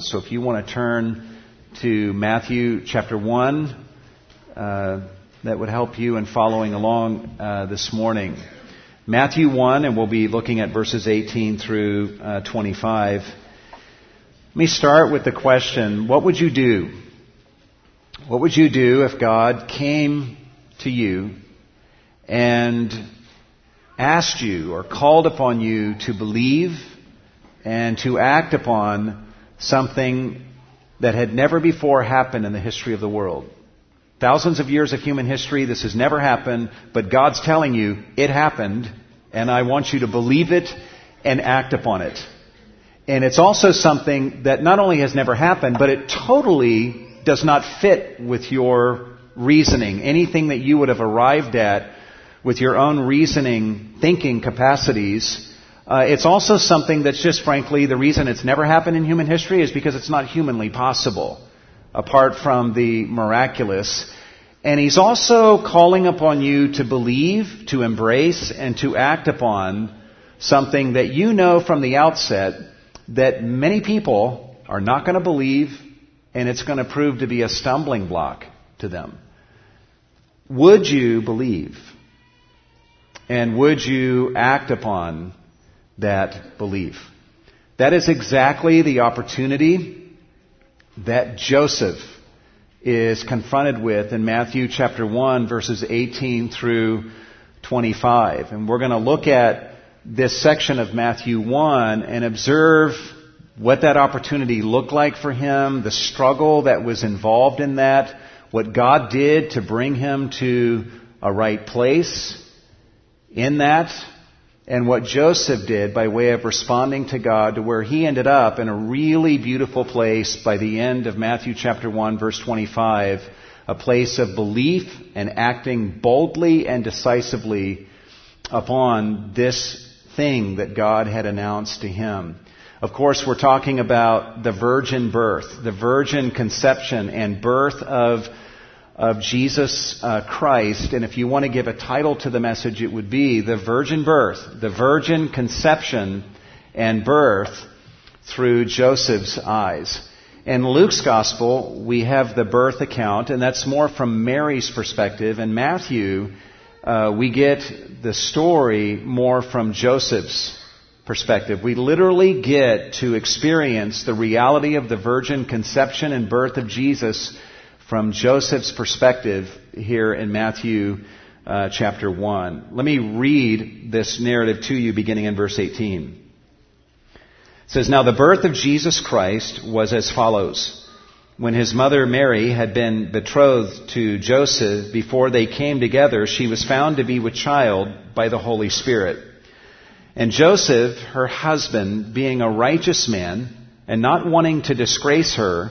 So if you want to turn to Matthew chapter 1, uh, that would help you in following along uh, this morning. Matthew 1, and we'll be looking at verses 18 through uh, 25. Let me start with the question what would you do? What would you do if God came to you and asked you or called upon you to believe and to act upon something that had never before happened in the history of the world? Thousands of years of human history, this has never happened, but God's telling you it happened, and I want you to believe it and act upon it. And it's also something that not only has never happened, but it totally does not fit with your reasoning. Anything that you would have arrived at with your own reasoning, thinking capacities. Uh, it's also something that's just frankly the reason it's never happened in human history is because it's not humanly possible apart from the miraculous. And he's also calling upon you to believe, to embrace, and to act upon something that you know from the outset that many people are not going to believe and it's going to prove to be a stumbling block to them. Would you believe? And would you act upon that belief? That is exactly the opportunity that Joseph is confronted with in Matthew chapter 1 verses 18 through 25. And we're going to look at this section of Matthew 1 and observe what that opportunity looked like for him, the struggle that was involved in that, what God did to bring him to a right place in that, and what Joseph did by way of responding to God to where he ended up in a really beautiful place by the end of Matthew chapter 1 verse 25, a place of belief and acting boldly and decisively upon this thing that God had announced to him. Of course, we're talking about the virgin birth, the virgin conception and birth of of Jesus uh, Christ, and if you want to give a title to the message, it would be the virgin birth, the virgin conception and birth through Joseph's eyes. In Luke's gospel, we have the birth account, and that's more from Mary's perspective. In Matthew, uh, we get the story more from Joseph's perspective. We literally get to experience the reality of the virgin conception and birth of Jesus from Joseph's perspective here in Matthew uh, chapter 1. Let me read this narrative to you beginning in verse 18. It says, Now the birth of Jesus Christ was as follows. When his mother Mary had been betrothed to Joseph, before they came together, she was found to be with child by the Holy Spirit. And Joseph, her husband, being a righteous man, and not wanting to disgrace her,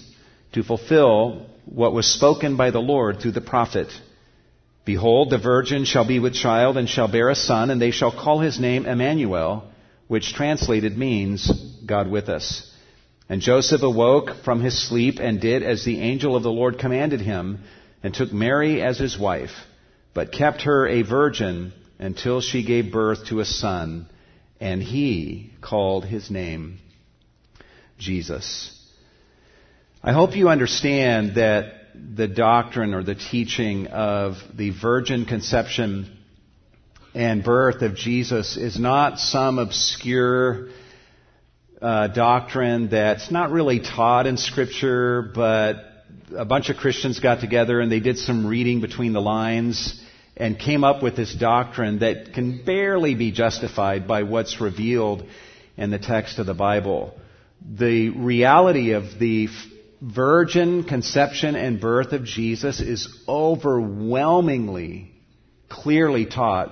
to fulfill what was spoken by the Lord through the prophet. Behold, the virgin shall be with child and shall bear a son, and they shall call his name Emmanuel, which translated means God with us. And Joseph awoke from his sleep and did as the angel of the Lord commanded him, and took Mary as his wife, but kept her a virgin until she gave birth to a son, and he called his name Jesus. I hope you understand that the doctrine or the teaching of the virgin conception and birth of Jesus is not some obscure uh, doctrine that's not really taught in Scripture, but a bunch of Christians got together and they did some reading between the lines and came up with this doctrine that can barely be justified by what's revealed in the text of the Bible. The reality of the virgin conception and birth of Jesus is overwhelmingly clearly taught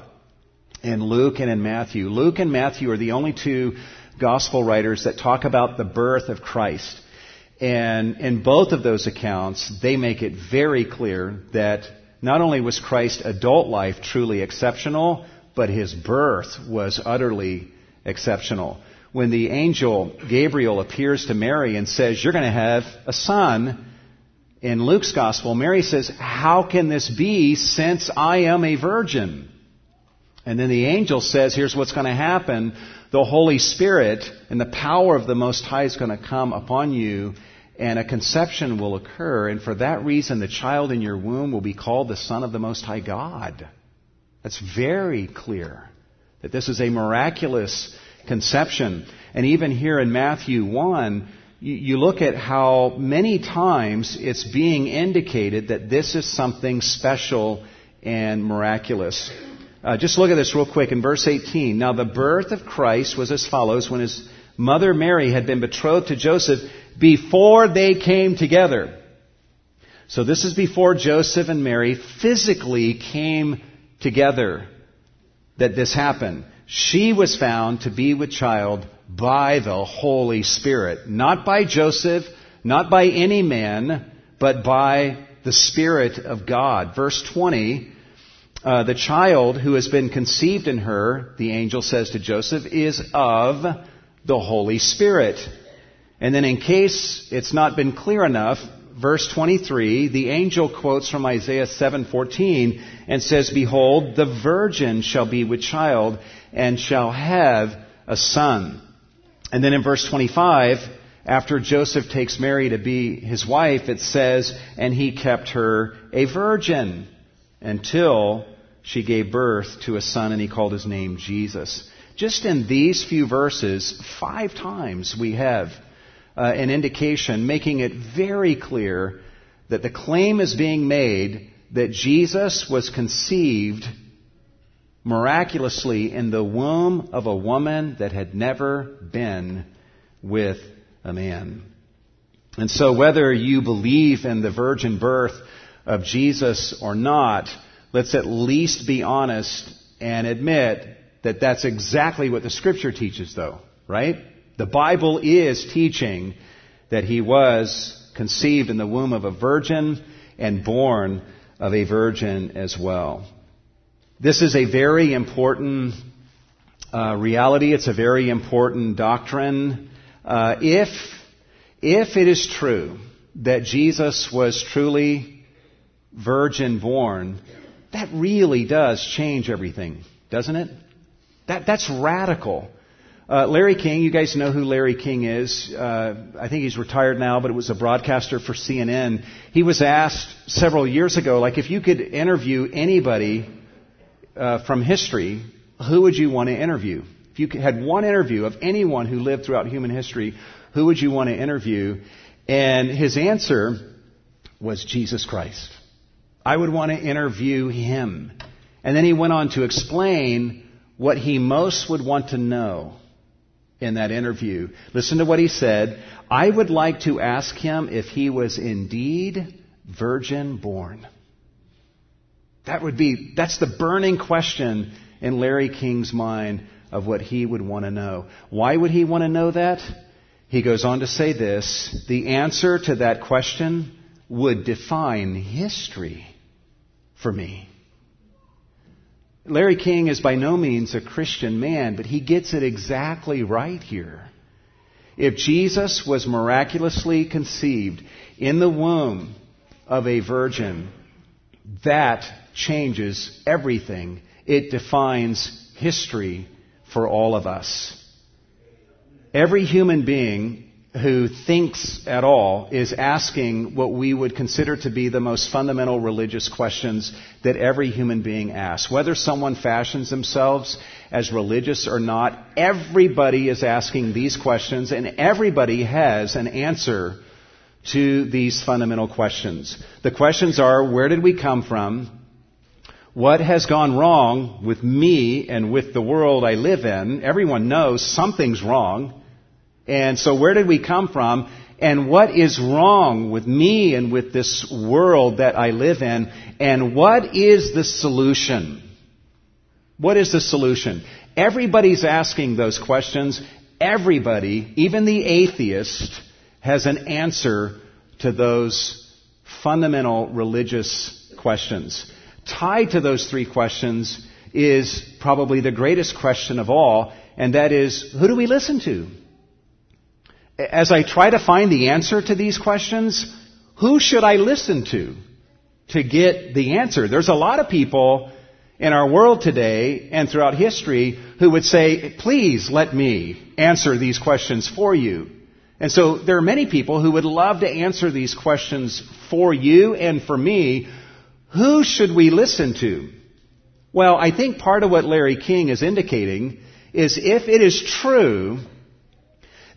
in Luke and in Matthew. Luke and Matthew are the only two gospel writers that talk about the birth of Christ. And in both of those accounts, they make it very clear that not only was Christ's adult life truly exceptional, but his birth was utterly exceptional. When the angel Gabriel appears to Mary and says, You're going to have a son, in Luke's gospel, Mary says, How can this be since I am a virgin? And then the angel says, Here's what's going to happen. The Holy Spirit and the power of the Most High is going to come upon you, and a conception will occur. And for that reason, the child in your womb will be called the Son of the Most High God. That's very clear that this is a miraculous conception. And even here in Matthew 1, you look at how many times it's being indicated that this is something special and miraculous. Uh, just look at this real quick in verse 18. Now, the birth of Christ was as follows when his mother Mary had been betrothed to Joseph before they came together. So, this is before Joseph and Mary physically came together that this happened. She was found to be with child by the Holy Spirit. Not by Joseph, not by any man, but by the Spirit of God. Verse 20, uh, the child who has been conceived in her, the angel says to Joseph, is of the Holy Spirit. And then in case it's not been clear enough, verse 23, the angel quotes from Isaiah 7:14 and says, "Behold, the virgin shall be with child and shall have a son." And then in verse 25, after Joseph takes Mary to be his wife, it says, and he kept her a virgin until she gave birth to a son and he called his name Jesus. Just in these few verses, five times we have uh, an indication making it very clear that the claim is being made that Jesus was conceived miraculously in the womb of a woman that had never been with a man. And so whether you believe in the virgin birth of Jesus or not, let's at least be honest and admit that that's exactly what the scripture teaches though, right? The Bible is teaching that he was conceived in the womb of a virgin and born of a virgin as well. This is a very important uh, reality. It's a very important doctrine. Uh, if if it is true that Jesus was truly virgin born, that really does change everything, doesn't it? That that's radical. Uh, Larry King, you guys know who Larry King is. Uh, I think he's retired now, but it was a broadcaster for CNN. He was asked several years ago, like, if you could interview anybody uh, from history, who would you want to interview? If you had one interview of anyone who lived throughout human history, who would you want to interview? And his answer was Jesus Christ. I would want to interview him. And then he went on to explain what he most would want to know in that interview. Listen to what he said. I would like to ask him if he was indeed virgin born. That would be, that's the burning question in Larry King's mind of what he would want to know. Why would he want to know that? He goes on to say this the answer to that question would define history for me. Larry King is by no means a Christian man, but he gets it exactly right here. If Jesus was miraculously conceived in the womb of a virgin, that changes everything. It defines history for all of us. Every human being who thinks at all is asking what we would consider to be the most fundamental religious questions that every human being asks. Whether someone fashions themselves as religious or not, everybody is asking these questions and everybody has an answer to these fundamental questions. The questions are, where did we come from? What has gone wrong with me and with the world I live in? Everyone knows something's wrong. And so where did we come from? And what is wrong with me and with this world that I live in? And what is the solution? What is the solution? Everybody's asking those questions. Everybody, even the atheist, has an answer to those fundamental religious questions. Tied to those three questions is probably the greatest question of all, and that is, who do we listen to? As I try to find the answer to these questions, who should I listen to to get the answer? There's a lot of people in our world today and throughout history who would say, please let me answer these questions for you. And so there are many people who would love to answer these questions for you and for me. Who should we listen to? Well, I think part of what Larry King is indicating is if it is true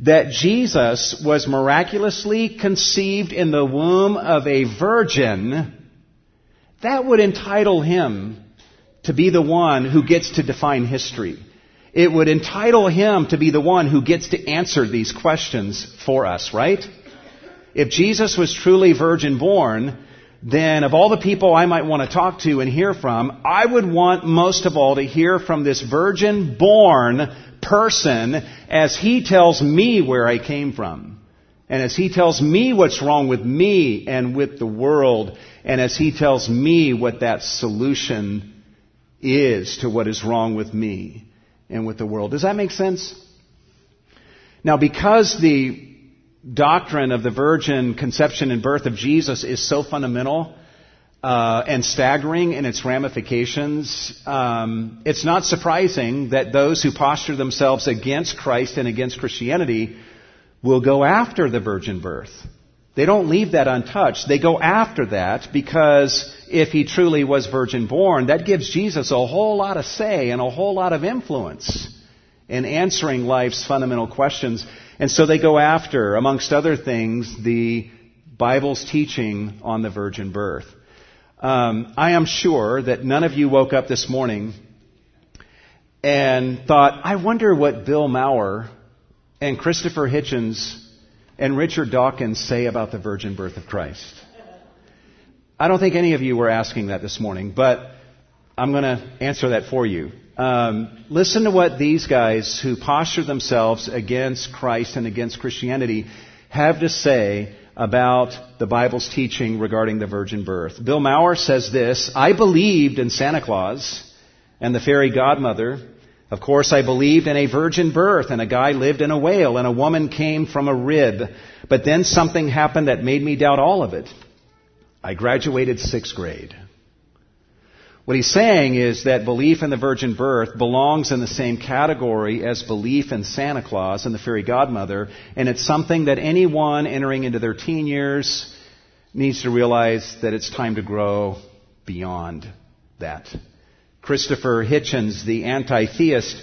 that Jesus was miraculously conceived in the womb of a virgin, that would entitle him to be the one who gets to define history. It would entitle him to be the one who gets to answer these questions for us, right? If Jesus was truly virgin born, then of all the people I might want to talk to and hear from, I would want most of all to hear from this virgin born person as he tells me where I came from. And as he tells me what's wrong with me and with the world, and as he tells me what that solution is to what is wrong with me and with the world. Does that make sense? Now, because the doctrine of the virgin conception and birth of Jesus is so fundamental uh, and staggering in its ramifications, um, it's not surprising that those who posture themselves against Christ and against Christianity will go after the virgin birth. They don't leave that untouched. They go after that because if he truly was virgin born, that gives Jesus a whole lot of say and a whole lot of influence in answering life's fundamental questions. And so they go after, amongst other things, the Bible's teaching on the virgin birth. Um, I am sure that none of you woke up this morning and thought, I wonder what Bill Maher and Christopher Hitchens and Richard Dawkins say about the virgin birth of Christ. I don't think any of you were asking that this morning, but I'm going to answer that for you. Um, listen to what these guys who posture themselves against Christ and against Christianity have to say about the Bible's teaching regarding the virgin birth. Bill Maher says this I believed in Santa Claus and the fairy godmother. Of course, I believed in a virgin birth, and a guy lived in a whale, and a woman came from a rib. But then something happened that made me doubt all of it. I graduated sixth grade. What he's saying is that belief in the virgin birth belongs in the same category as belief in Santa Claus and the fairy godmother, and it's something that anyone entering into their teen years needs to realize that it's time to grow beyond that. Christopher Hitchens, the anti-theist,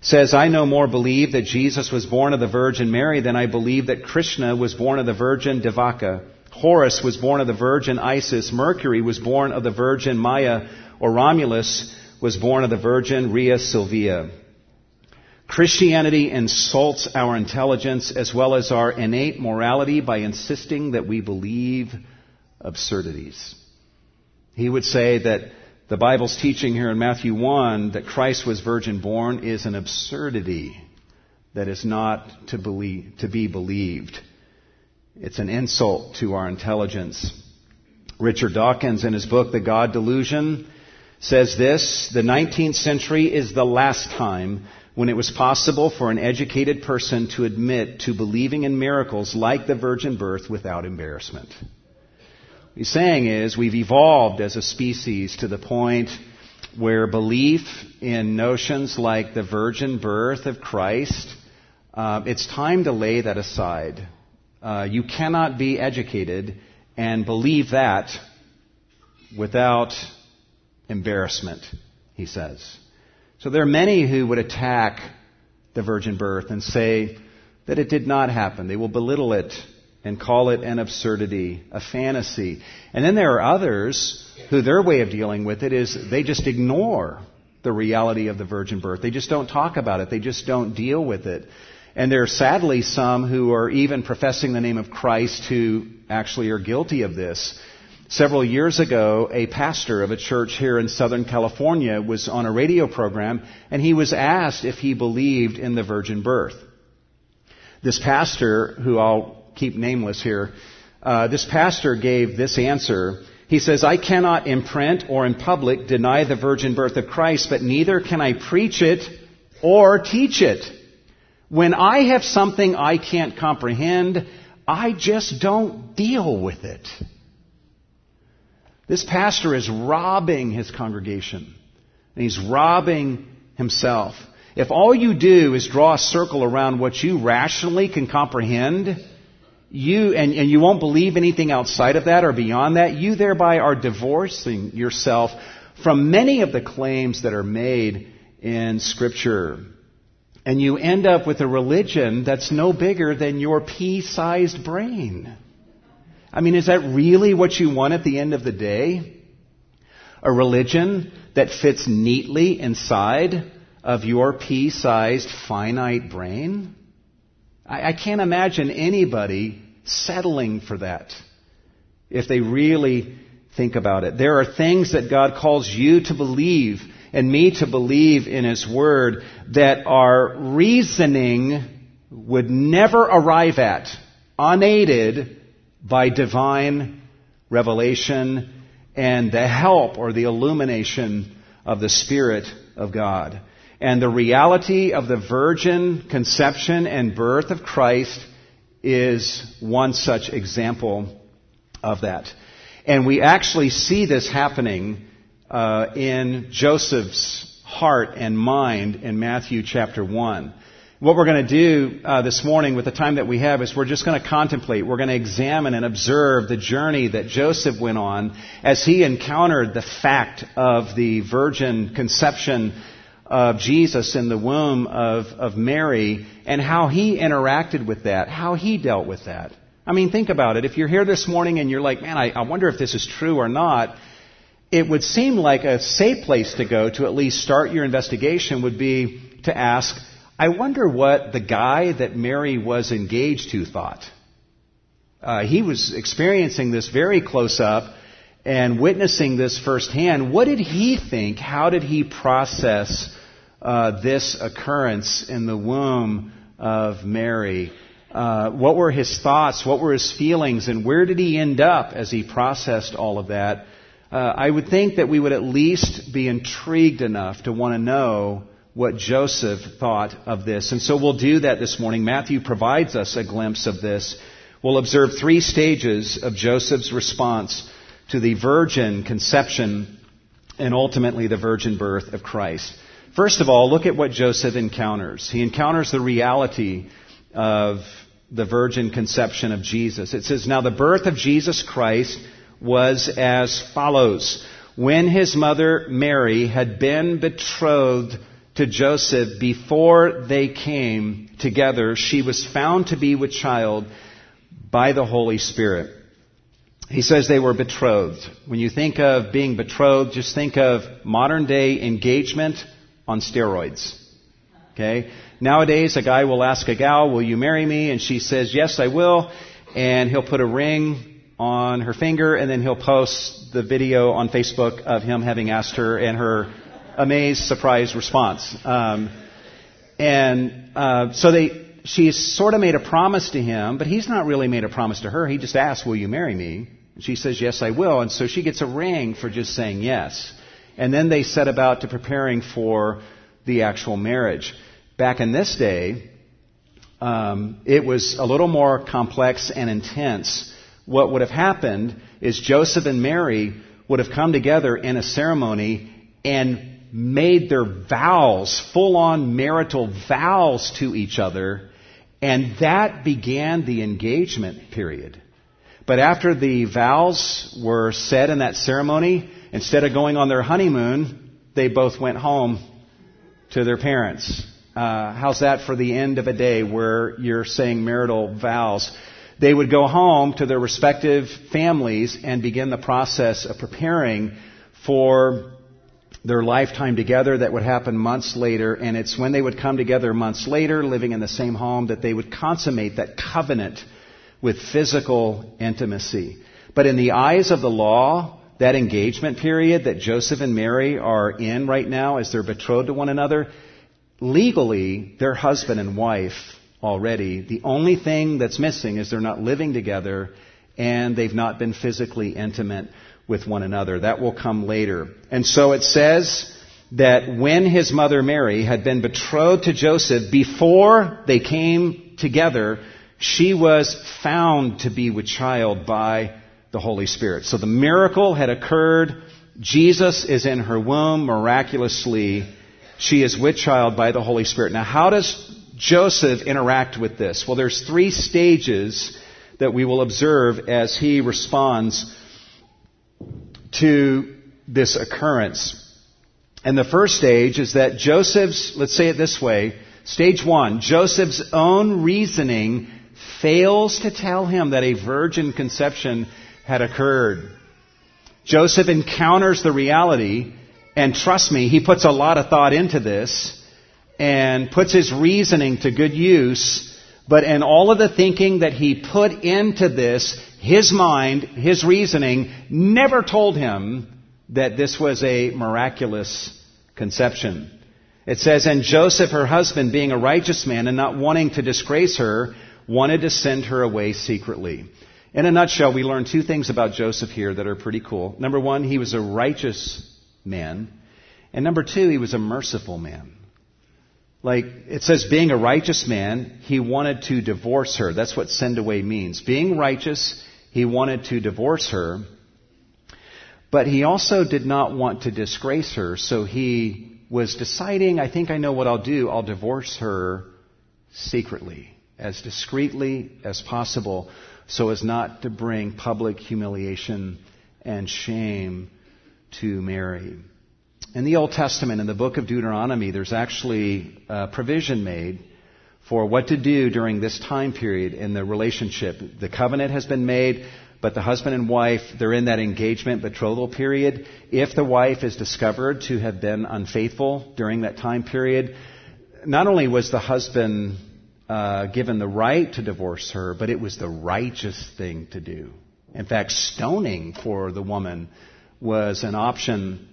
says, I no more believe that Jesus was born of the Virgin Mary than I believe that Krishna was born of the Virgin Devaki. Horus was born of the virgin Isis. Mercury was born of the virgin Maya, or Romulus was born of the virgin Rhea Silvia. Christianity insults our intelligence as well as our innate morality by insisting that we believe absurdities. He would say that the Bible's teaching here in Matthew 1 that Christ was virgin born is an absurdity that is not to, believe, to be believed. It's an insult to our intelligence. Richard Dawkins, in his book, The God Delusion, says this The 19th century is the last time when it was possible for an educated person to admit to believing in miracles like the virgin birth without embarrassment. What he's saying is we've evolved as a species to the point where belief in notions like the virgin birth of Christ, uh, it's time to lay that aside. Uh, you cannot be educated and believe that without embarrassment, he says. So there are many who would attack the virgin birth and say that it did not happen. They will belittle it and call it an absurdity, a fantasy. And then there are others who their way of dealing with it is they just ignore the reality of the virgin birth. They just don't talk about it. They just don't deal with it. And there are sadly some who are even professing the name of Christ who actually are guilty of this. Several years ago, a pastor of a church here in Southern California was on a radio program and he was asked if he believed in the virgin birth. This pastor, who I'll keep nameless here. Uh, this pastor gave this answer. He says, I cannot in print or in public deny the virgin birth of Christ, but neither can I preach it or teach it. When I have something I can't comprehend, I just don't deal with it. This pastor is robbing his congregation. And he's robbing himself. If all you do is draw a circle around what you rationally can comprehend, you and, and you won't believe anything outside of that or beyond that, you thereby are divorcing yourself from many of the claims that are made in Scripture. And you end up with a religion that's no bigger than your pea sized brain. I mean, is that really what you want at the end of the day? A religion that fits neatly inside of your pea sized finite brain? I, I can't imagine anybody settling for that if they really think about it. There are things that God calls you to believe and me to believe in His Word that our reasoning would never arrive at, unaided by divine revelation and the help or the illumination of the Spirit of God. And the reality of the virgin conception and birth of Christ is one such example of that. And we actually see this happening uh, in Joseph's heart and mind in Matthew chapter 1. What we're going to do uh, this morning with the time that we have is we're just going to contemplate, we're going to examine and observe the journey that Joseph went on as he encountered the fact of the virgin conception of Jesus in the womb of, of Mary and how he interacted with that, how he dealt with that. I mean, think about it. If you're here this morning and you're like, man, I, I wonder if this is true or not, it would seem like a safe place to go to at least start your investigation would be to ask, I wonder what the guy that Mary was engaged to thought. Uh, he was experiencing this very close up and witnessing this firsthand. What did he think? How did he process uh, this occurrence in the womb of Mary? Uh, what were his thoughts? What were his feelings? And where did he end up as he processed all of that? Uh, I would think that we would at least be intrigued enough to want to know what Joseph thought of this. And so we'll do that this morning. Matthew provides us a glimpse of this. We'll observe three stages of Joseph's response to the virgin conception and ultimately the virgin birth of Christ. First of all, look at what Joseph encounters. He encounters the reality of the virgin conception of Jesus. It says, Now the birth of Jesus Christ was as follows. When his mother Mary had been betrothed to Joseph before they came together, she was found to be with child by the Holy Spirit. He says they were betrothed. When you think of being betrothed, just think of modern day engagement on steroids. Okay? Nowadays, a guy will ask a gal, will you marry me? And she says, yes, I will. And he'll put a ring on her finger and then he'll post the video on Facebook of him having asked her and her amazed, surprised response. Um, and uh, so they, she's sort of made a promise to him, but he's not really made a promise to her. He just asks, "Will you marry me?" And she says, "Yes, I will." And so she gets a ring for just saying yes. And then they set about to preparing for the actual marriage. Back in this day, um, it was a little more complex and intense. What would have happened is Joseph and Mary would have come together in a ceremony and made their vows, full on marital vows to each other, and that began the engagement period. But after the vows were said in that ceremony, instead of going on their honeymoon, they both went home to their parents. Uh, how's that for the end of a day where you're saying marital vows? They would go home to their respective families and begin the process of preparing for their lifetime together that would happen months later, and it's when they would come together months later, living in the same home, that they would consummate that covenant with physical intimacy. But in the eyes of the law, that engagement period that Joseph and Mary are in right now as they're betrothed to one another, legally, they're husband and wife already. The only thing that's missing is they're not living together and they've not been physically intimate with one another. That will come later. And so it says that when his mother Mary had been betrothed to Joseph before they came together, she was found to be with child by the Holy Spirit. So the miracle had occurred. Jesus is in her womb miraculously. She is with child by the Holy Spirit. Now, how does Joseph interact with this? Well, there's three stages that we will observe as he responds to this occurrence. And the first stage is that Joseph's, let's say it this way, stage one, Joseph's own reasoning fails to tell him that a virgin conception had occurred. Joseph encounters the reality, and trust me, he puts a lot of thought into this, and puts his reasoning to good use, but in all of the thinking that he put into this, his mind, his reasoning, never told him that this was a miraculous conception. It says, And Joseph, her husband, being a righteous man and not wanting to disgrace her, wanted to send her away secretly. In a nutshell, we learn two things about Joseph here that are pretty cool. Number one, he was a righteous man. And number two, he was a merciful man. Like, it says, being a righteous man, he wanted to divorce her. That's what send away means. Being righteous, he wanted to divorce her. But he also did not want to disgrace her, so he was deciding, I think I know what I'll do. I'll divorce her secretly, as discreetly as possible, so as not to bring public humiliation and shame to Mary. In the Old Testament, in the book of Deuteronomy, there's actually a provision made for what to do during this time period in the relationship. The covenant has been made, but the husband and wife, they're in that engagement betrothal period. If the wife is discovered to have been unfaithful during that time period, not only was the husband uh, given the right to divorce her, but it was the righteous thing to do. In fact, stoning for the woman was an option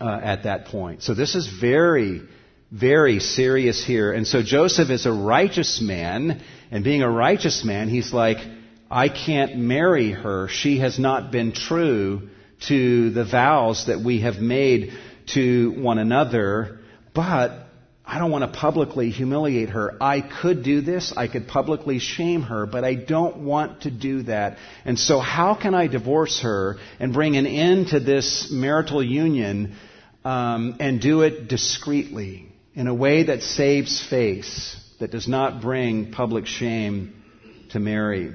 uh, at that point. So this is very, very serious here. And so Joseph is a righteous man, and being a righteous man, he's like, I can't marry her. She has not been true to the vows that we have made to one another, but I don't want to publicly humiliate her. I could do this. I could publicly shame her, but I don't want to do that. And so how can I divorce her and bring an end to this marital union um, and do it discreetly in a way that saves face, that does not bring public shame to Mary.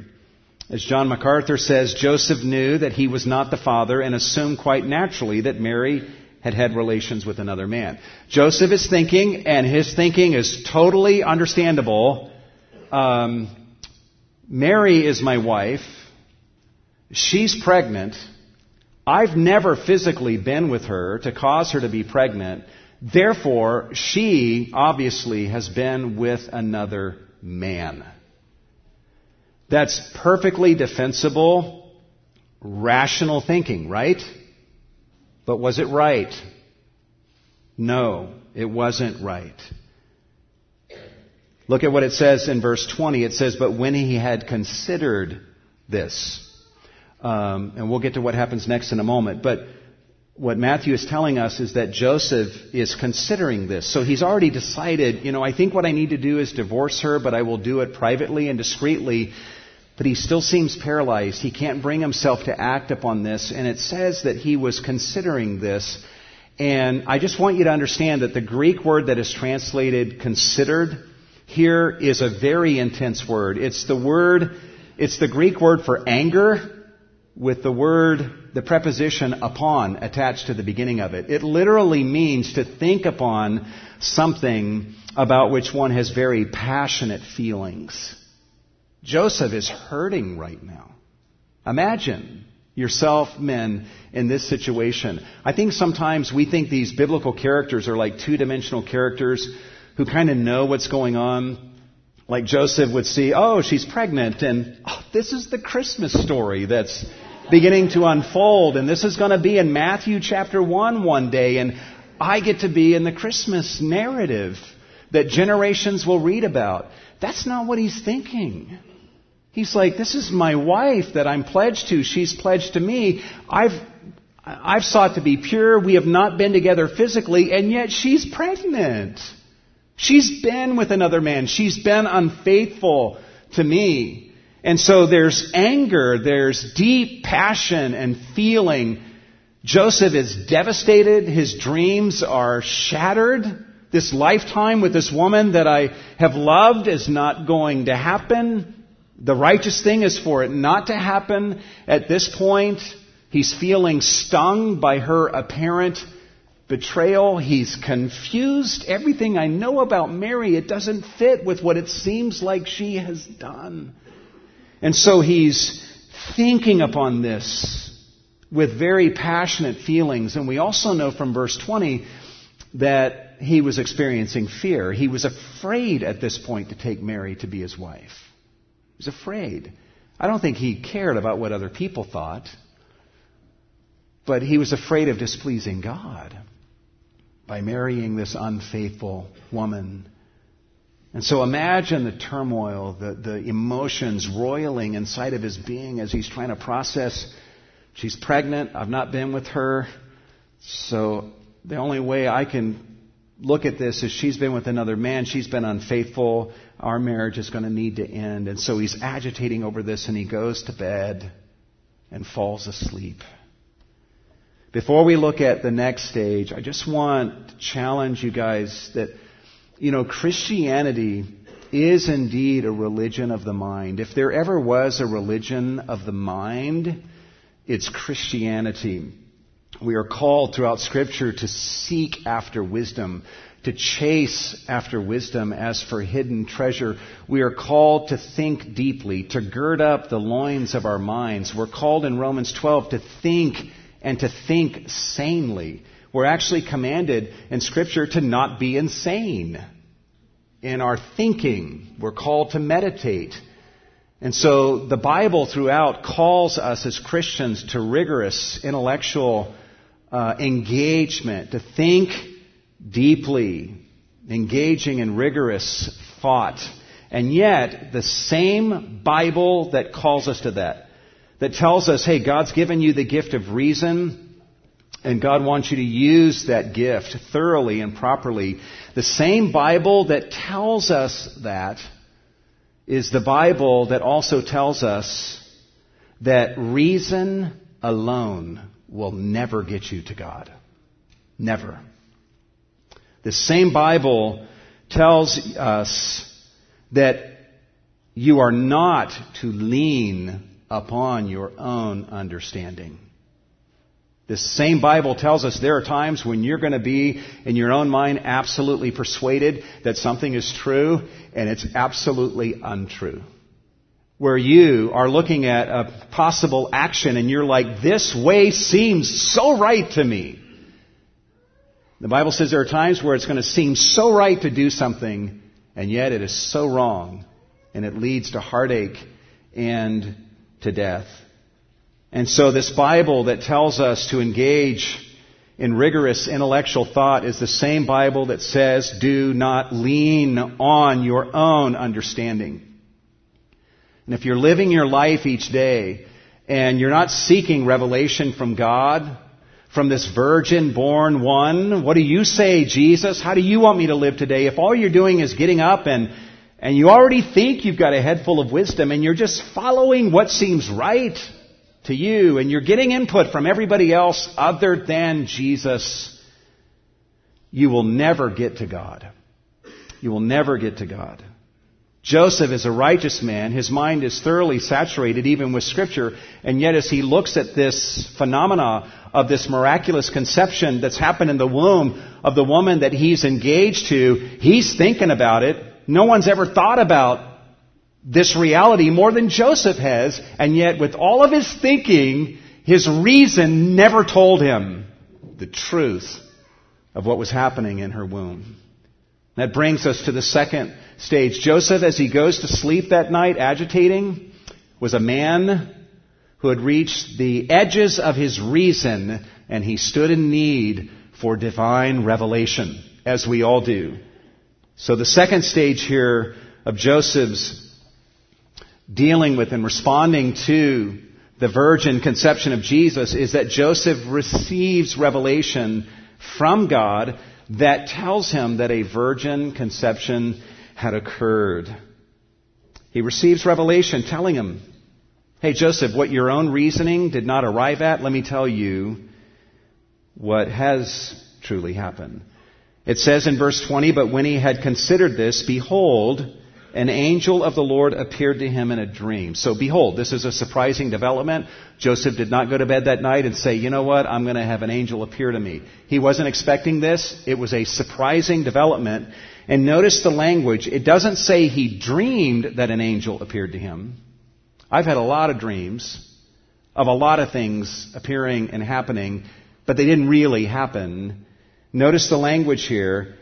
As John MacArthur says, Joseph knew that he was not the father and assumed quite naturally that Mary had had relations with another man. Joseph is thinking, and his thinking is totally understandable. Um, Mary is my wife. She's pregnant. I've never physically been with her to cause her to be pregnant. Therefore, she obviously has been with another man. That's perfectly defensible, rational thinking, right? But was it right? No, it wasn't right. Look at what it says in verse 20. It says, But when he had considered this, um, and we'll get to what happens next in a moment. But what Matthew is telling us is that Joseph is considering this. So he's already decided, you know, I think what I need to do is divorce her, but I will do it privately and discreetly. But he still seems paralyzed. He can't bring himself to act upon this. And it says that he was considering this. And I just want you to understand that the Greek word that is translated considered here is a very intense word. It's the word, it's the Greek word for anger with the word, the preposition upon attached to the beginning of it. It literally means to think upon something about which one has very passionate feelings. Joseph is hurting right now. Imagine yourself, men, in this situation. I think sometimes we think these biblical characters are like two dimensional characters who kind of know what's going on. Like Joseph would see, oh, she's pregnant, and oh, this is the Christmas story that's beginning to unfold. And this is going to be in Matthew chapter 1 one day. And I get to be in the Christmas narrative that generations will read about. That's not what he's thinking. He's like, this is my wife that I'm pledged to. She's pledged to me. I've, I've sought to be pure. We have not been together physically, and yet she's pregnant. She's been with another man. She's been unfaithful to me. And so there's anger, there's deep passion and feeling. Joseph is devastated. His dreams are shattered. This lifetime with this woman that I have loved is not going to happen. The righteous thing is for it not to happen. At this point, he's feeling stung by her apparent betrayal. He's confused. Everything I know about Mary, it doesn't fit with what it seems like she has done. And so he's thinking upon this with very passionate feelings. And we also know from verse 20 that he was experiencing fear. He was afraid at this point to take Mary to be his wife. He was afraid. I don't think he cared about what other people thought, but he was afraid of displeasing God by marrying this unfaithful woman. And so imagine the turmoil, the, the emotions roiling inside of his being as he's trying to process she's pregnant, I've not been with her, so the only way I can look at this is she's been with another man, she's been unfaithful, our marriage is going to need to end. And so he's agitating over this and he goes to bed and falls asleep. Before we look at the next stage, I just want to challenge you guys that you know, Christianity is indeed a religion of the mind. If there ever was a religion of the mind, it's Christianity. We are called throughout Scripture to seek after wisdom, to chase after wisdom as for hidden treasure. We are called to think deeply, to gird up the loins of our minds. We're called in Romans 12 to think and to think sanely. We're actually commanded in Scripture to not be insane in our thinking. We're called to meditate. And so the Bible throughout calls us as Christians to rigorous intellectual uh, engagement, to think deeply, engaging in rigorous thought. And yet, the same Bible that calls us to that, that tells us, hey, God's given you the gift of reason, and God wants you to use that gift thoroughly and properly. The same Bible that tells us that is the Bible that also tells us that reason alone will never get you to God. Never. The same Bible tells us that you are not to lean upon your own understanding. This same Bible tells us there are times when you're going to be, in your own mind, absolutely persuaded that something is true, and it's absolutely untrue. Where you are looking at a possible action and you're like, this way seems so right to me. The Bible says there are times where it's going to seem so right to do something, and yet it is so wrong, and it leads to heartache and to death. And so this Bible that tells us to engage in rigorous intellectual thought is the same Bible that says, do not lean on your own understanding. And if you're living your life each day and you're not seeking revelation from God, from this virgin born one, what do you say, Jesus? How do you want me to live today? If all you're doing is getting up and and you already think you've got a head full of wisdom and you're just following what seems right, to you and you're getting input from everybody else other than Jesus, you will never get to God. You will never get to God. Joseph is a righteous man. His mind is thoroughly saturated even with scripture. And yet as he looks at this phenomena of this miraculous conception that's happened in the womb of the woman that he's engaged to, he's thinking about it. No one's ever thought about this reality more than Joseph has, and yet with all of his thinking, his reason never told him the truth of what was happening in her womb. That brings us to the second stage. Joseph, as he goes to sleep that night, agitating, was a man who had reached the edges of his reason, and he stood in need for divine revelation, as we all do. So the second stage here of Joseph's dealing with and responding to the virgin conception of Jesus is that Joseph receives revelation from God that tells him that a virgin conception had occurred. He receives revelation telling him, Hey Joseph, what your own reasoning did not arrive at, let me tell you what has truly happened. It says in verse 20, But when he had considered this, behold, an angel of the Lord appeared to him in a dream. So behold, this is a surprising development. Joseph did not go to bed that night and say, you know what, I'm going to have an angel appear to me. He wasn't expecting this. It was a surprising development. And notice the language. It doesn't say he dreamed that an angel appeared to him. I've had a lot of dreams of a lot of things appearing and happening, but they didn't really happen. Notice the language here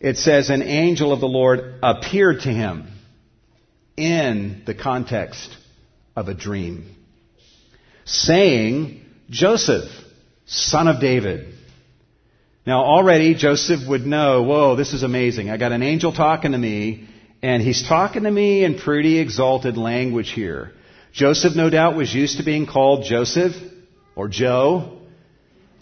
it says an angel of the Lord appeared to him in the context of a dream, saying, Joseph, son of David. Now already Joseph would know, whoa, this is amazing. I got an angel talking to me, and he's talking to me in pretty exalted language here. Joseph no doubt was used to being called Joseph or Joe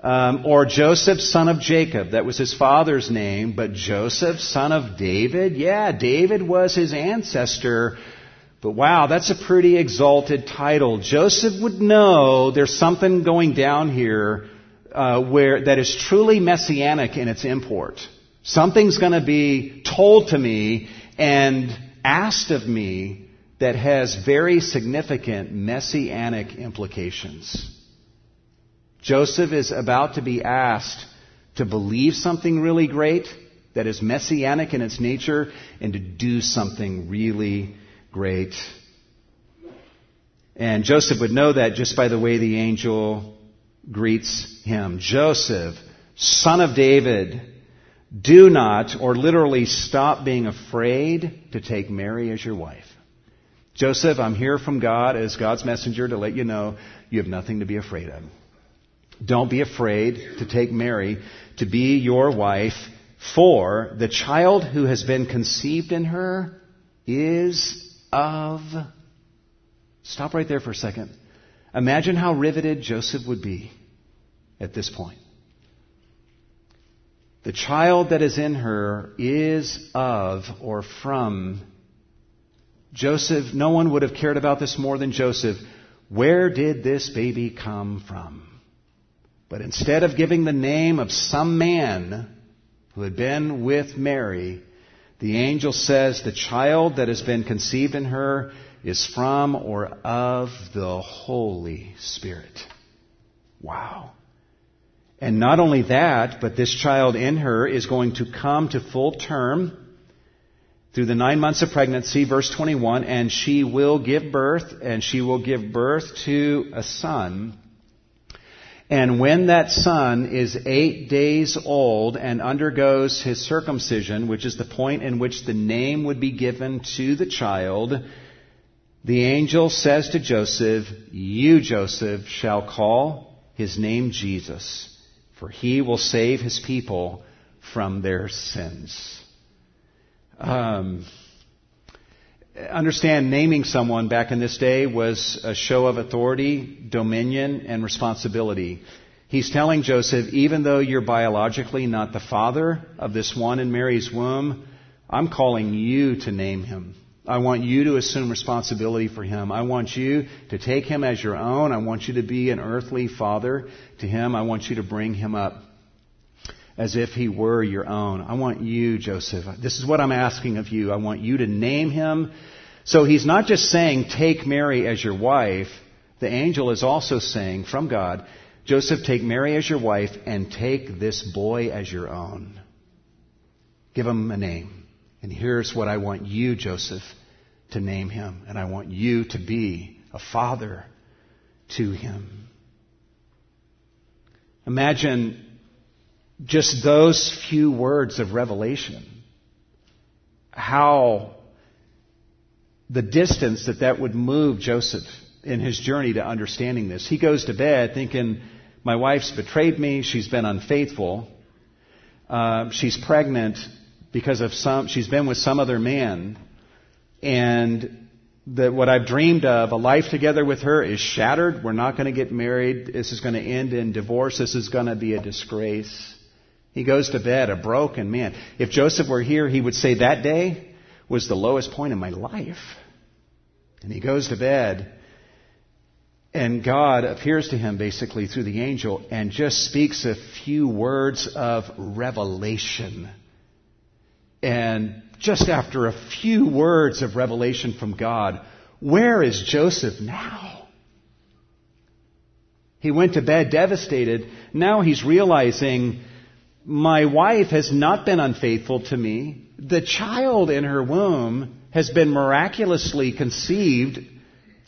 um, or Joseph, son of Jacob. That was his father's name. But Joseph, son of David? Yeah, David was his ancestor. But wow, that's a pretty exalted title. Joseph would know there's something going down here uh, where that is truly messianic in its import. Something's going to be told to me and asked of me that has very significant messianic implications. Joseph is about to be asked to believe something really great that is messianic in its nature and to do something really great. And Joseph would know that just by the way the angel greets him. Joseph, son of David, do not, or literally stop being afraid to take Mary as your wife. Joseph, I'm here from God as God's messenger to let you know you have nothing to be afraid of. Don't be afraid to take Mary to be your wife, for the child who has been conceived in her is of. Stop right there for a second. Imagine how riveted Joseph would be at this point. The child that is in her is of or from Joseph. No one would have cared about this more than Joseph. Where did this baby come from? But instead of giving the name of some man who had been with Mary, the angel says the child that has been conceived in her is from or of the Holy Spirit. Wow. And not only that, but this child in her is going to come to full term through the nine months of pregnancy, verse 21, and she will give birth, and she will give birth to a son and when that son is eight days old and undergoes his circumcision, which is the point in which the name would be given to the child, the angel says to Joseph, You, Joseph, shall call his name Jesus, for he will save his people from their sins. Um, understand naming someone back in this day was a show of authority, dominion, and responsibility. He's telling Joseph, even though you're biologically not the father of this one in Mary's womb, I'm calling you to name him. I want you to assume responsibility for him. I want you to take him as your own. I want you to be an earthly father to him. I want you to bring him up as if he were your own. I want you, Joseph. This is what I'm asking of you. I want you to name him. So he's not just saying, take Mary as your wife. The angel is also saying from God, Joseph, take Mary as your wife and take this boy as your own. Give him a name. And here's what I want you, Joseph, to name him. And I want you to be a father to him. Imagine just those few words of revelation, how the distance that that would move Joseph in his journey to understanding this. He goes to bed thinking, my wife's betrayed me, she's been unfaithful, uh, she's pregnant because of some, she's been with some other man. and that what I've dreamed of, a life together with her, is shattered. We're not going to get married. This is going to end in divorce. This is going to be a disgrace. He goes to bed a broken man. If Joseph were here, he would say that day was the lowest point in my life. And he goes to bed, and God appears to him basically through the angel and just speaks a few words of revelation. And just after a few words of revelation from God, where is Joseph now? He went to bed devastated. Now he's realizing my wife has not been unfaithful to me. The child in her womb has been miraculously conceived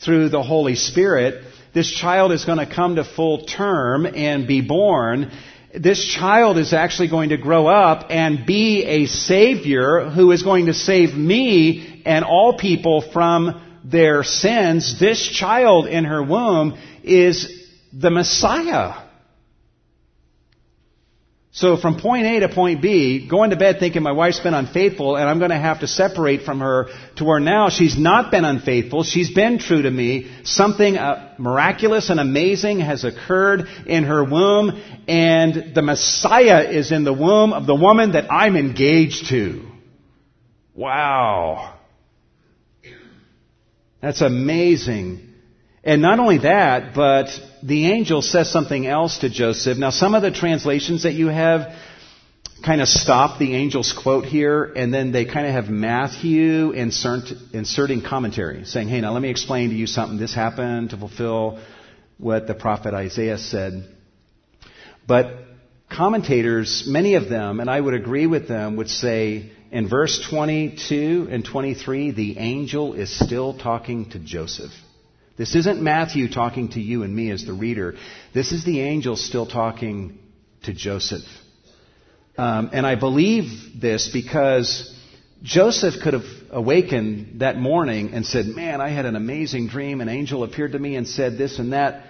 through the Holy Spirit. This child is going to come to full term and be born this child is actually going to grow up and be a savior who is going to save me and all people from their sins. This child in her womb is the Messiah. So from point A to point B, going to bed thinking my wife's been unfaithful and I'm going to have to separate from her to where now she's not been unfaithful. She's been true to me. Something uh, miraculous and amazing has occurred in her womb and the Messiah is in the womb of the woman that I'm engaged to. Wow. That's amazing. And not only that, but the angel says something else to Joseph. Now, some of the translations that you have kind of stop the angel's quote here, and then they kind of have Matthew insert, inserting commentary, saying, hey, now let me explain to you something. This happened to fulfill what the prophet Isaiah said. But commentators, many of them, and I would agree with them, would say in verse 22 and 23, the angel is still talking to Joseph. This isn't Matthew talking to you and me as the reader. This is the angel still talking to Joseph. Um, and I believe this because Joseph could have awakened that morning and said, Man, I had an amazing dream. An angel appeared to me and said this and that.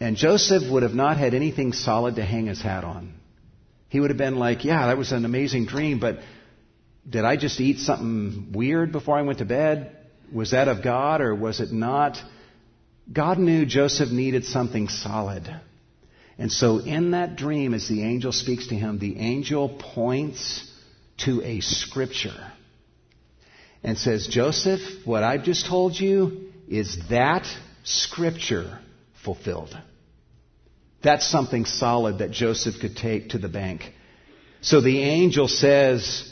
And Joseph would have not had anything solid to hang his hat on. He would have been like, Yeah, that was an amazing dream, but did I just eat something weird before I went to bed? Was that of God or was it not? God knew Joseph needed something solid. And so in that dream, as the angel speaks to him, the angel points to a scripture and says, Joseph, what I've just told you is that scripture fulfilled. That's something solid that Joseph could take to the bank. So the angel says,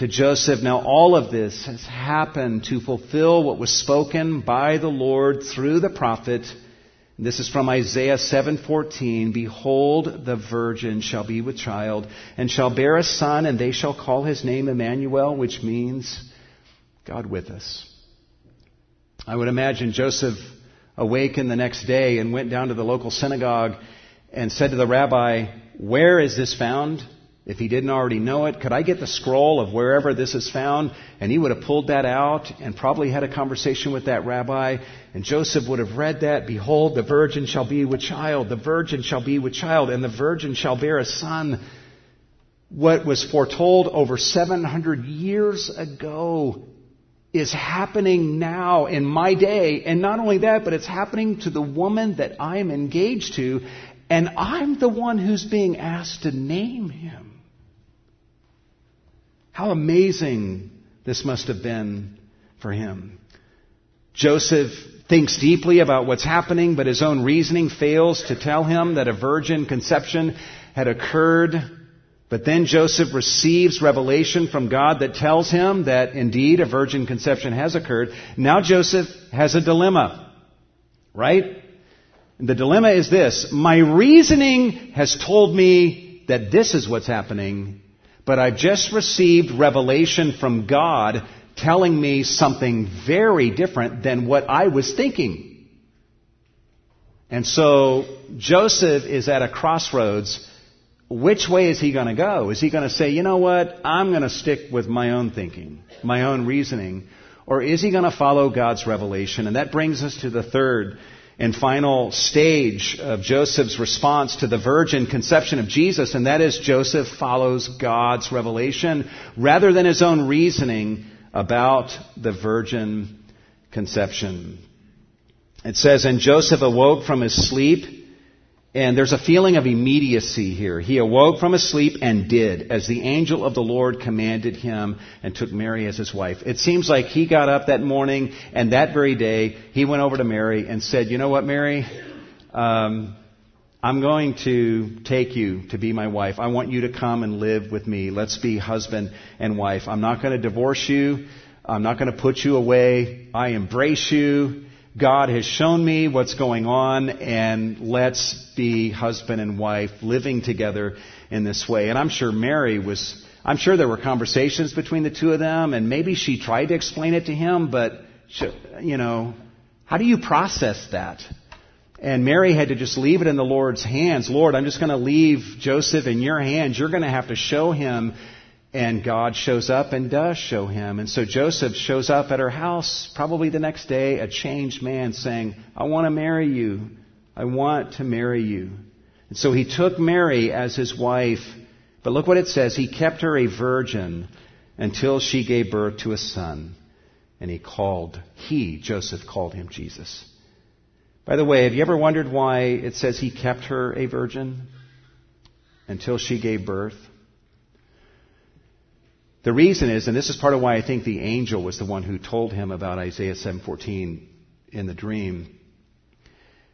to Joseph, now all of this has happened to fulfill what was spoken by the Lord through the prophet. This is from Isaiah 7:14, behold the virgin shall be with child and shall bear a son and they shall call his name Emmanuel, which means God with us. I would imagine Joseph awakened the next day and went down to the local synagogue and said to the rabbi, "Where is this found?" If he didn't already know it, could I get the scroll of wherever this is found? And he would have pulled that out and probably had a conversation with that rabbi. And Joseph would have read that. Behold, the virgin shall be with child. The virgin shall be with child. And the virgin shall bear a son. What was foretold over 700 years ago is happening now in my day. And not only that, but it's happening to the woman that I'm engaged to. And I'm the one who's being asked to name him. How amazing this must have been for him. Joseph thinks deeply about what's happening, but his own reasoning fails to tell him that a virgin conception had occurred. But then Joseph receives revelation from God that tells him that indeed a virgin conception has occurred. Now Joseph has a dilemma, right? And the dilemma is this. My reasoning has told me that this is what's happening, but I've just received revelation from God telling me something very different than what I was thinking. And so Joseph is at a crossroads. Which way is he going to go? Is he going to say, you know what, I'm going to stick with my own thinking, my own reasoning? Or is he going to follow God's revelation? And that brings us to the third and final stage of Joseph's response to the virgin conception of Jesus, and that is Joseph follows God's revelation rather than his own reasoning about the virgin conception. It says, And Joseph awoke from his sleep and there's a feeling of immediacy here. He awoke from his sleep and did, as the angel of the Lord commanded him, and took Mary as his wife. It seems like he got up that morning, and that very day, he went over to Mary and said, You know what, Mary? Um, I'm going to take you to be my wife. I want you to come and live with me. Let's be husband and wife. I'm not going to divorce you. I'm not going to put you away. I embrace you. God has shown me what's going on, and let's be husband and wife living together in this way. And I'm sure Mary was, I'm sure there were conversations between the two of them, and maybe she tried to explain it to him, but, she, you know, how do you process that? And Mary had to just leave it in the Lord's hands. Lord, I'm just going to leave Joseph in your hands. You're going to have to show him and God shows up and does show him. And so Joseph shows up at her house, probably the next day, a changed man saying, I want to marry you. I want to marry you. And so he took Mary as his wife. But look what it says. He kept her a virgin until she gave birth to a son. And he called, he, Joseph, called him Jesus. By the way, have you ever wondered why it says he kept her a virgin until she gave birth? The reason is, and this is part of why I think the angel was the one who told him about Isaiah 7:14 in the dream.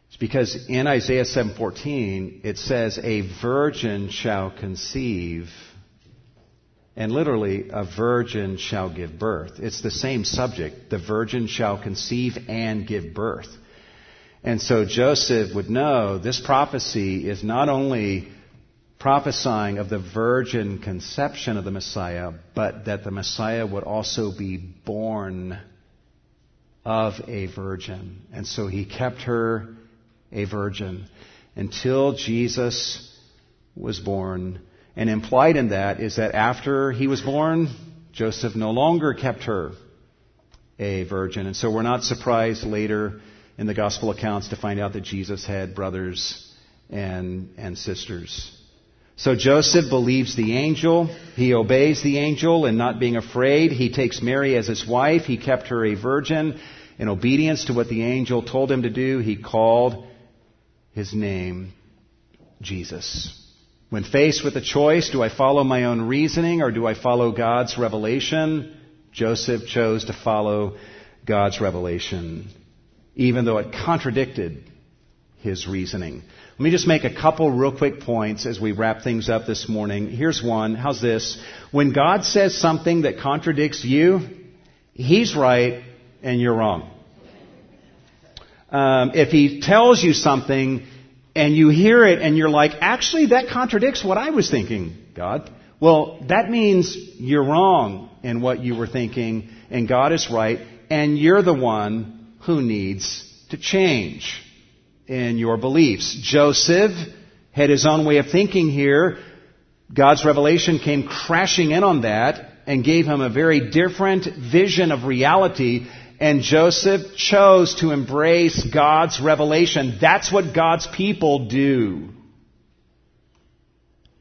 It's because in Isaiah 7:14 it says a virgin shall conceive and literally a virgin shall give birth. It's the same subject. The virgin shall conceive and give birth. And so Joseph would know this prophecy is not only prophesying of the virgin conception of the Messiah, but that the Messiah would also be born of a virgin. And so he kept her a virgin until Jesus was born. And implied in that is that after he was born, Joseph no longer kept her a virgin. And so we're not surprised later in the gospel accounts to find out that Jesus had brothers and, and sisters. So Joseph believes the angel. He obeys the angel and not being afraid. He takes Mary as his wife. He kept her a virgin. In obedience to what the angel told him to do, he called his name Jesus. When faced with a choice, do I follow my own reasoning or do I follow God's revelation? Joseph chose to follow God's revelation, even though it contradicted his reasoning. Let me just make a couple real quick points as we wrap things up this morning. Here's one. How's this? When God says something that contradicts you, He's right and you're wrong. Um, if He tells you something and you hear it and you're like, actually, that contradicts what I was thinking, God. Well, that means you're wrong in what you were thinking and God is right and you're the one who needs to change in your beliefs. Joseph had his own way of thinking here. God's revelation came crashing in on that and gave him a very different vision of reality. And Joseph chose to embrace God's revelation. That's what God's people do.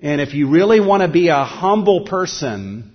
And if you really want to be a humble person,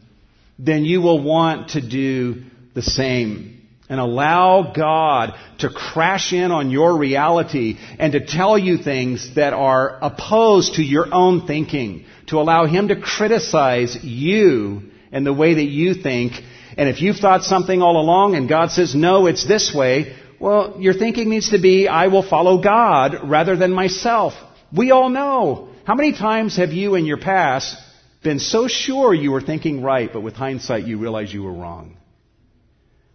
then you will want to do the same and allow God to crash in on your reality and to tell you things that are opposed to your own thinking, to allow Him to criticize you and the way that you think. And if you've thought something all along and God says, no, it's this way, well, your thinking needs to be, I will follow God rather than myself. We all know. How many times have you in your past been so sure you were thinking right, but with hindsight you realize you were wrong?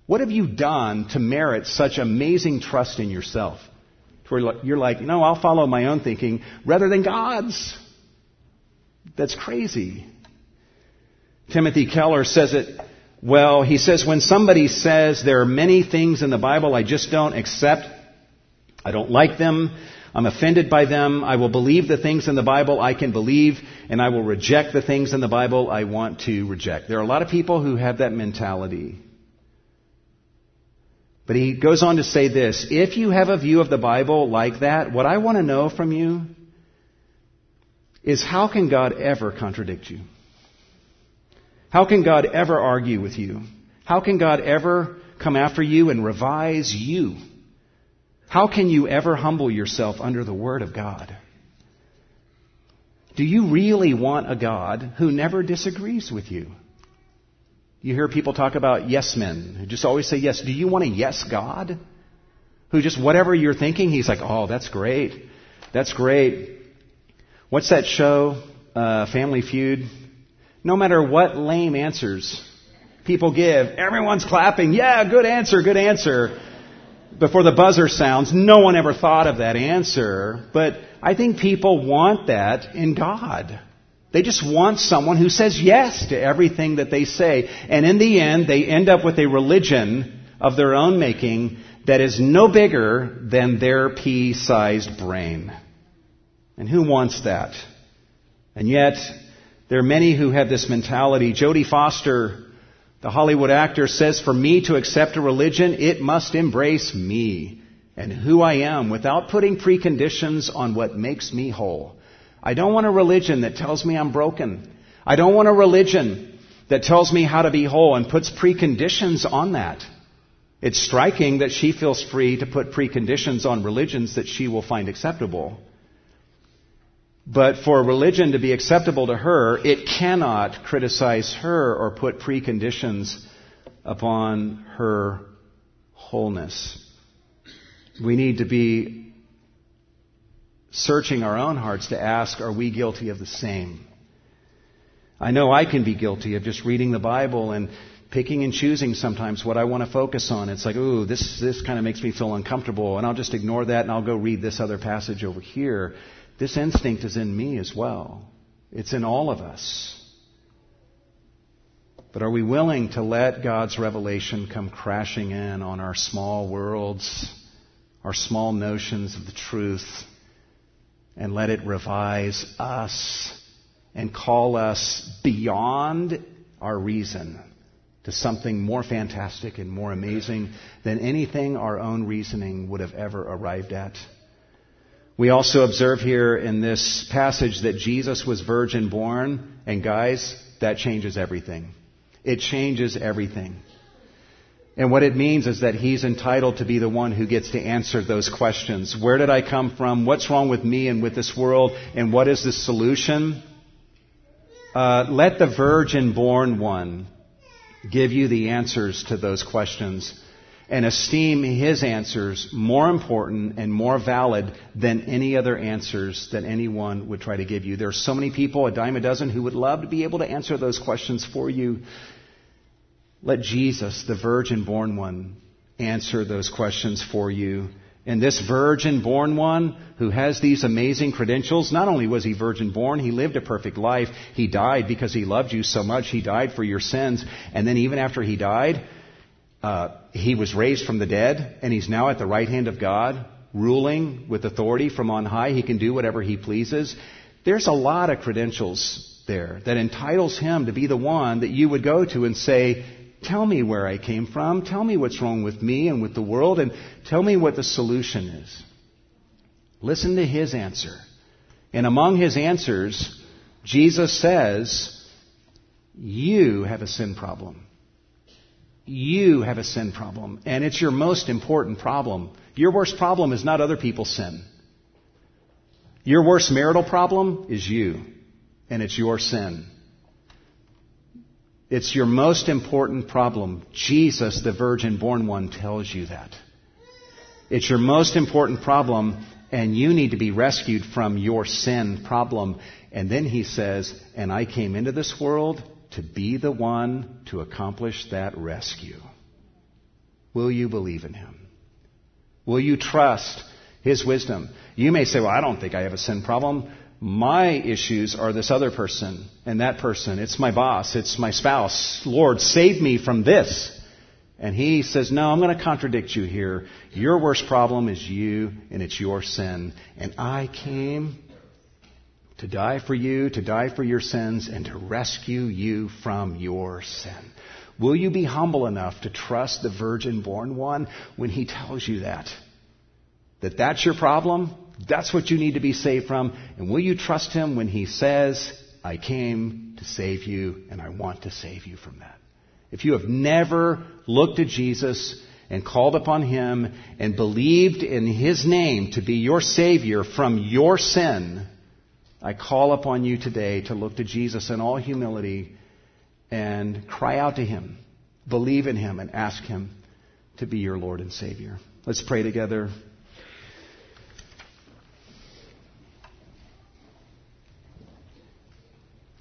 What have you done to merit such amazing trust in yourself? Where you're like, no, I'll follow my own thinking rather than God's. That's crazy. Timothy Keller says it well. He says, when somebody says there are many things in the Bible I just don't accept, I don't like them, I'm offended by them, I will believe the things in the Bible I can believe, and I will reject the things in the Bible I want to reject. There are a lot of people who have that mentality. But he goes on to say this if you have a view of the Bible like that, what I want to know from you is how can God ever contradict you? How can God ever argue with you? How can God ever come after you and revise you? How can you ever humble yourself under the Word of God? Do you really want a God who never disagrees with you? You hear people talk about yes men who just always say yes. Do you want a yes God? Who just whatever you're thinking, he's like, oh, that's great. That's great. What's that show? Uh, Family Feud? No matter what lame answers people give, everyone's clapping. Yeah, good answer, good answer. Before the buzzer sounds, no one ever thought of that answer. But I think people want that in God. They just want someone who says yes to everything that they say. And in the end, they end up with a religion of their own making that is no bigger than their pea sized brain. And who wants that? And yet, there are many who have this mentality. Jodie Foster, the Hollywood actor, says, For me to accept a religion, it must embrace me and who I am without putting preconditions on what makes me whole. I don't want a religion that tells me I'm broken. I don't want a religion that tells me how to be whole and puts preconditions on that. It's striking that she feels free to put preconditions on religions that she will find acceptable. But for religion to be acceptable to her, it cannot criticize her or put preconditions upon her wholeness. We need to be searching our own hearts to ask, are we guilty of the same? I know I can be guilty of just reading the Bible and picking and choosing sometimes what I want to focus on. It's like, ooh, this, this kind of makes me feel uncomfortable, and I'll just ignore that and I'll go read this other passage over here. This instinct is in me as well. It's in all of us. But are we willing to let God's revelation come crashing in on our small worlds, our small notions of the truth? And let it revise us and call us beyond our reason to something more fantastic and more amazing than anything our own reasoning would have ever arrived at. We also observe here in this passage that Jesus was virgin born, and guys, that changes everything. It changes everything. And what it means is that he's entitled to be the one who gets to answer those questions. Where did I come from? What's wrong with me and with this world? And what is the solution? Uh, let the virgin born one give you the answers to those questions and esteem his answers more important and more valid than any other answers that anyone would try to give you. There are so many people, a dime a dozen, who would love to be able to answer those questions for you. Let Jesus, the virgin born one, answer those questions for you. And this virgin born one who has these amazing credentials, not only was he virgin born, he lived a perfect life. He died because he loved you so much. He died for your sins. And then even after he died, uh, he was raised from the dead and he's now at the right hand of God, ruling with authority from on high. He can do whatever he pleases. There's a lot of credentials there that entitles him to be the one that you would go to and say, Tell me where I came from. Tell me what's wrong with me and with the world, and tell me what the solution is. Listen to his answer. And among his answers, Jesus says, You have a sin problem. You have a sin problem. And it's your most important problem. Your worst problem is not other people's sin. Your worst marital problem is you. And it's your sin. It's your most important problem. Jesus, the virgin born one, tells you that. It's your most important problem, and you need to be rescued from your sin problem. And then he says, And I came into this world to be the one to accomplish that rescue. Will you believe in him? Will you trust his wisdom? You may say, Well, I don't think I have a sin problem. My issues are this other person and that person. It's my boss. It's my spouse. Lord, save me from this. And he says, No, I'm going to contradict you here. Your worst problem is you, and it's your sin. And I came to die for you, to die for your sins, and to rescue you from your sin. Will you be humble enough to trust the virgin born one when he tells you that? That that's your problem? That's what you need to be saved from. And will you trust him when he says, I came to save you and I want to save you from that? If you have never looked at Jesus and called upon Him and believed in His name to be your Savior from your sin, I call upon you today to look to Jesus in all humility and cry out to Him, believe in Him, and ask Him to be your Lord and Savior. Let's pray together.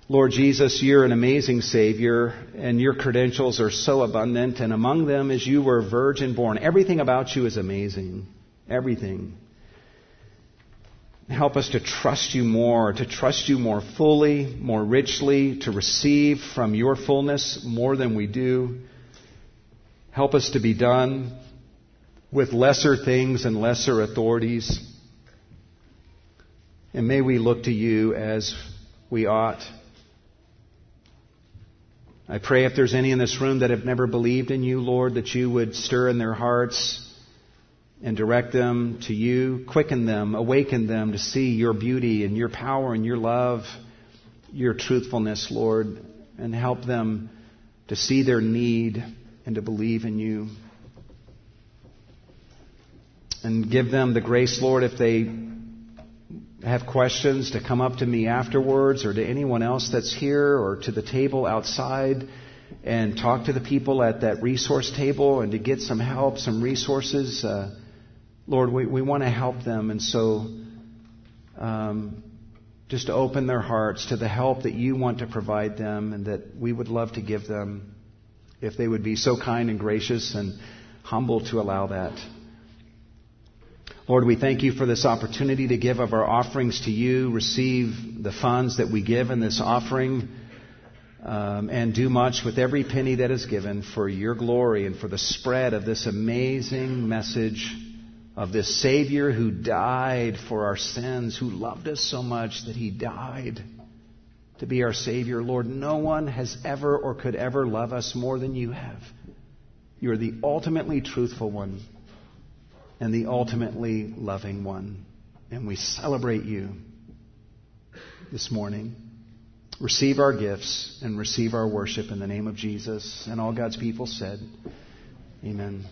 Lord Jesus, you're an amazing Savior, and your credentials are so abundant, and among them is you were virgin born. Everything about you is amazing. Everything. Help us to trust you more, to trust you more fully, more richly, to receive from your fullness more than we do. Help us to be done with lesser things and lesser authorities. And may we look to you as we ought. I pray if there's any in this room that have never believed in you, Lord, that you would stir in their hearts and direct them to you, quicken them, awaken them to see your beauty and your power and your love, your truthfulness, Lord, and help them to see their need and to believe in you. And give them the grace, Lord, if they have questions to come up to me afterwards or to anyone else that's here or to the table outside and talk to the people at that resource table and to get some help, some resources. Uh, Lord, we, we want to help them. And so um, just to open their hearts to the help that you want to provide them and that we would love to give them if they would be so kind and gracious and humble to allow that. Lord, we thank you for this opportunity to give of our offerings to you, receive the funds that we give in this offering, um, and do much with every penny that is given for your glory and for the spread of this amazing message of this Savior who died for our sins, who loved us so much that he died to be our Savior. Lord, no one has ever or could ever love us more than you have. You are the ultimately truthful one and the ultimately loving one. And we celebrate you this morning. Receive our gifts and receive our worship in the name of Jesus. And all God's people said, Amen.